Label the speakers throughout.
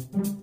Speaker 1: thank you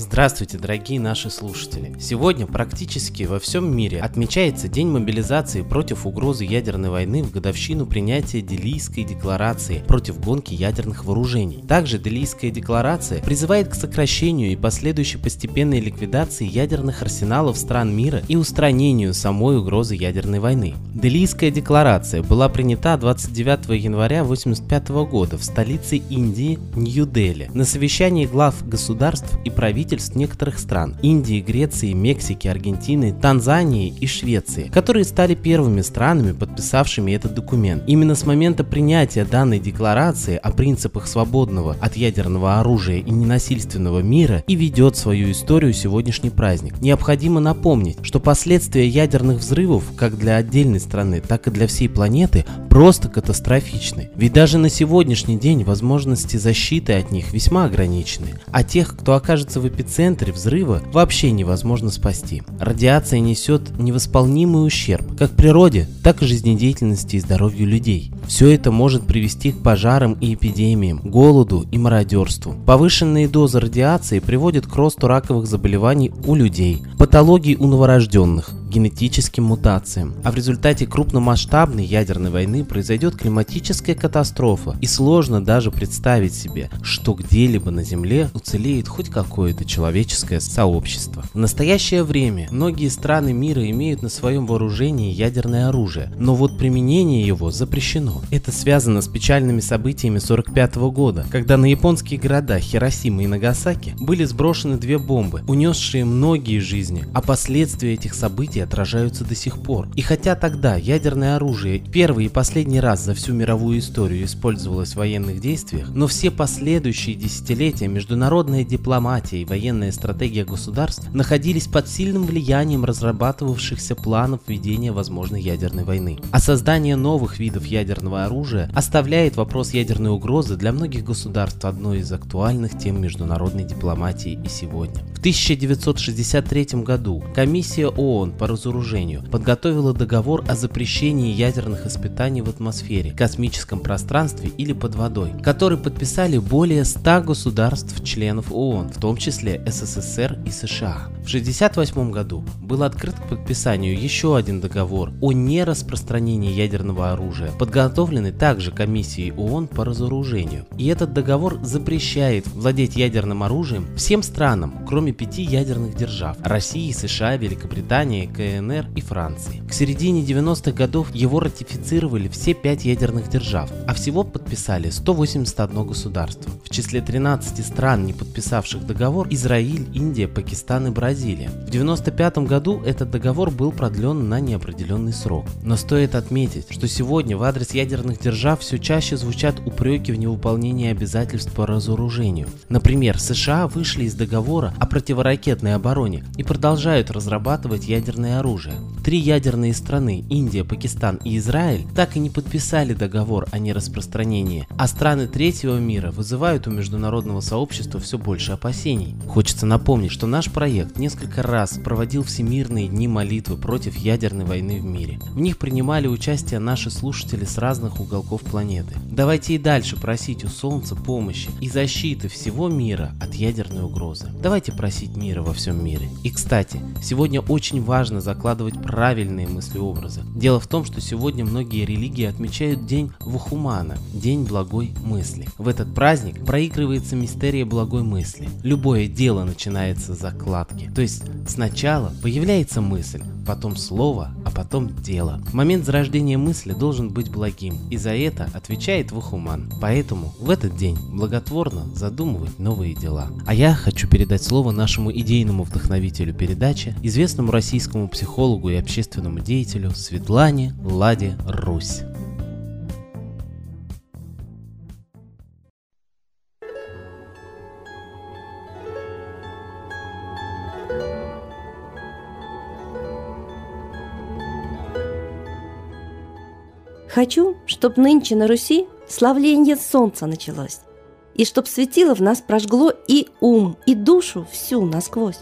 Speaker 1: Здравствуйте, дорогие наши слушатели! Сегодня практически во всем мире отмечается День мобилизации против угрозы ядерной войны в годовщину принятия Делийской декларации против гонки ядерных вооружений. Также Делийская декларация призывает к сокращению и последующей постепенной ликвидации ядерных арсеналов стран мира и устранению самой угрозы ядерной войны. Делийская декларация была принята 29 января 1985 года в столице Индии Нью-Дели на совещании глав государств и правительств правительств некоторых стран – Индии, Греции, Мексики, Аргентины, Танзании и Швеции, которые стали первыми странами, подписавшими этот документ. Именно с момента принятия данной декларации о принципах свободного от ядерного оружия и ненасильственного мира и ведет свою историю сегодняшний праздник. Необходимо напомнить, что последствия ядерных взрывов как для отдельной страны, так и для всей планеты просто катастрофичны. Ведь даже на сегодняшний день возможности защиты от них весьма ограничены, а тех, кто окажется в эпицентре взрыва вообще невозможно спасти. Радиация несет невосполнимый ущерб как природе, так и жизнедеятельности и здоровью людей. Все это может привести к пожарам и эпидемиям, голоду и мародерству. Повышенные дозы радиации приводят к росту раковых заболеваний у людей, патологий у новорожденных, генетическим мутациям. А в результате крупномасштабной ядерной войны произойдет климатическая катастрофа. И сложно даже представить себе, что где-либо на Земле уцелеет хоть какое-то человеческое сообщество. В настоящее время многие страны мира имеют на своем вооружении ядерное оружие, но вот применение его запрещено. Это связано с печальными событиями 45 года, когда на японские города Хиросима и Нагасаки были сброшены две бомбы, унесшие многие жизни, а последствия этих событий события отражаются до сих пор. И хотя тогда ядерное оружие первый и последний раз за всю мировую историю использовалось в военных действиях, но все последующие десятилетия международная дипломатия и военная стратегия государств находились под сильным влиянием разрабатывавшихся планов ведения возможной ядерной войны. А создание новых видов ядерного оружия оставляет вопрос ядерной угрозы для многих государств одной из актуальных тем международной дипломатии и сегодня. В 1963 году комиссия ООН по разоружению подготовила договор о запрещении ядерных испытаний в атмосфере, космическом пространстве или под водой, который подписали более 100 государств-членов ООН, в том числе СССР и США. В 1968 году был открыт к подписанию еще один договор о нераспространении ядерного оружия, подготовленный также комиссией ООН по разоружению. И этот договор запрещает владеть ядерным оружием всем странам, кроме пяти ядерных держав – России, США, Великобритании, КНР и Франции. К середине 90-х годов его ратифицировали все пять ядерных держав, а всего подписали 181 государство. В числе 13 стран, не подписавших договор, Израиль, Индия, Пакистан и Бразилия. В 1995 году этот договор был продлен на неопределенный срок. Но стоит отметить, что сегодня в адрес ядерных держав все чаще звучат упреки в невыполнении обязательств по разоружению. Например, США вышли из договора о противоракетной обороне и продолжают разрабатывать ядерные ядерное оружие. Три ядерные страны – Индия, Пакистан и Израиль – так и не подписали договор о нераспространении, а страны третьего мира вызывают у международного сообщества все больше опасений. Хочется напомнить, что наш проект несколько раз проводил всемирные дни молитвы против ядерной войны в мире. В них принимали участие наши слушатели с разных уголков планеты. Давайте и дальше просить у Солнца помощи и защиты всего мира от ядерной угрозы. Давайте просить мира во всем мире. И кстати, сегодня очень важно важно закладывать правильные мыслеобразы. Дело в том, что сегодня многие религии отмечают День Вахумана, День благой мысли. В этот праздник проигрывается мистерия благой мысли. Любое дело начинается с закладки. То есть сначала появляется мысль, потом слово, потом дело. Момент зарождения мысли должен быть благим, и за это отвечает Вахуман. Поэтому в этот день благотворно задумывать новые дела. А я хочу передать слово нашему идейному вдохновителю передачи, известному российскому психологу и общественному деятелю Светлане Ладе Русь.
Speaker 2: Хочу, чтоб нынче на Руси славление солнца началось, и чтоб светило в нас прожгло и ум, и душу всю насквозь,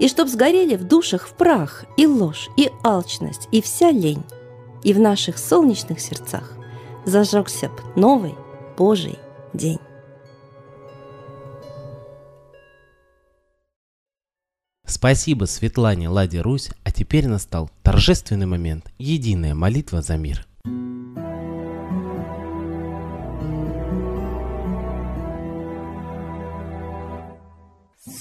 Speaker 2: И чтоб сгорели в душах в прах и ложь, и алчность, и вся лень. И в наших солнечных сердцах зажегся б новый Божий день.
Speaker 1: Спасибо Светлане Ладе Русь, а теперь настал торжественный момент – единая молитва за мир.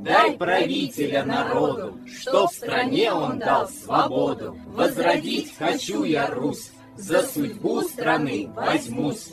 Speaker 3: Дай правителя народу, что в стране он дал свободу. Возродить хочу я Русь, за судьбу страны возьмусь.